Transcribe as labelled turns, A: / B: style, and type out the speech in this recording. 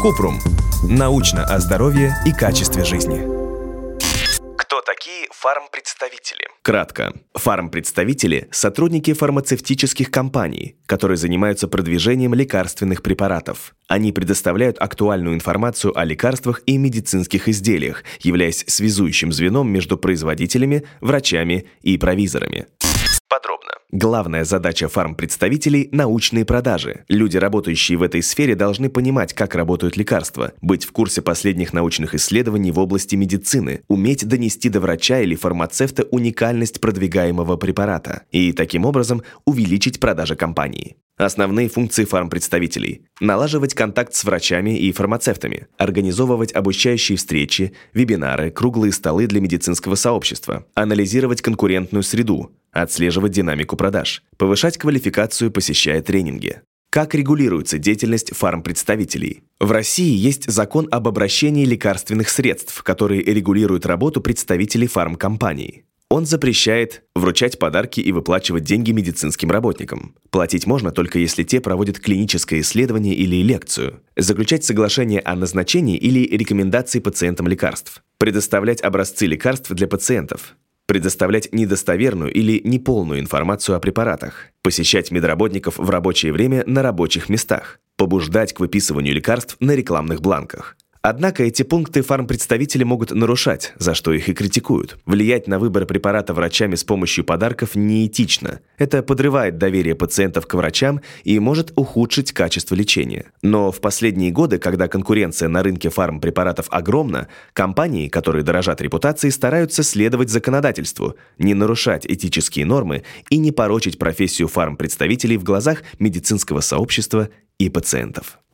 A: Купрум. Научно о здоровье и качестве жизни.
B: Кто такие фармпредставители?
A: Кратко. Фармпредставители – сотрудники фармацевтических компаний, которые занимаются продвижением лекарственных препаратов. Они предоставляют актуальную информацию о лекарствах и медицинских изделиях, являясь связующим звеном между производителями, врачами и провизорами.
B: Подробно.
A: Главная задача фармпредставителей – научные продажи. Люди, работающие в этой сфере, должны понимать, как работают лекарства, быть в курсе последних научных исследований в области медицины, уметь донести до врача или фармацевта уникальность продвигаемого препарата и, таким образом, увеличить продажи компании. Основные функции фармпредставителей – налаживать контакт с врачами и фармацевтами, организовывать обучающие встречи, вебинары, круглые столы для медицинского сообщества, анализировать конкурентную среду, отслеживать динамику продаж, повышать квалификацию, посещая тренинги. Как регулируется деятельность фармпредставителей? В России есть закон об обращении лекарственных средств, который регулирует работу представителей фармкомпаний. Он запрещает вручать подарки и выплачивать деньги медицинским работникам. Платить можно только если те проводят клиническое исследование или лекцию. Заключать соглашение о назначении или рекомендации пациентам лекарств. Предоставлять образцы лекарств для пациентов. Предоставлять недостоверную или неполную информацию о препаратах. Посещать медработников в рабочее время на рабочих местах. Побуждать к выписыванию лекарств на рекламных бланках. Однако эти пункты фармпредставители могут нарушать, за что их и критикуют. Влиять на выбор препарата врачами с помощью подарков неэтично. Это подрывает доверие пациентов к врачам и может ухудшить качество лечения. Но в последние годы, когда конкуренция на рынке фармпрепаратов огромна, компании, которые дорожат репутацией, стараются следовать законодательству, не нарушать этические нормы и не порочить профессию фармпредставителей в глазах медицинского сообщества и пациентов.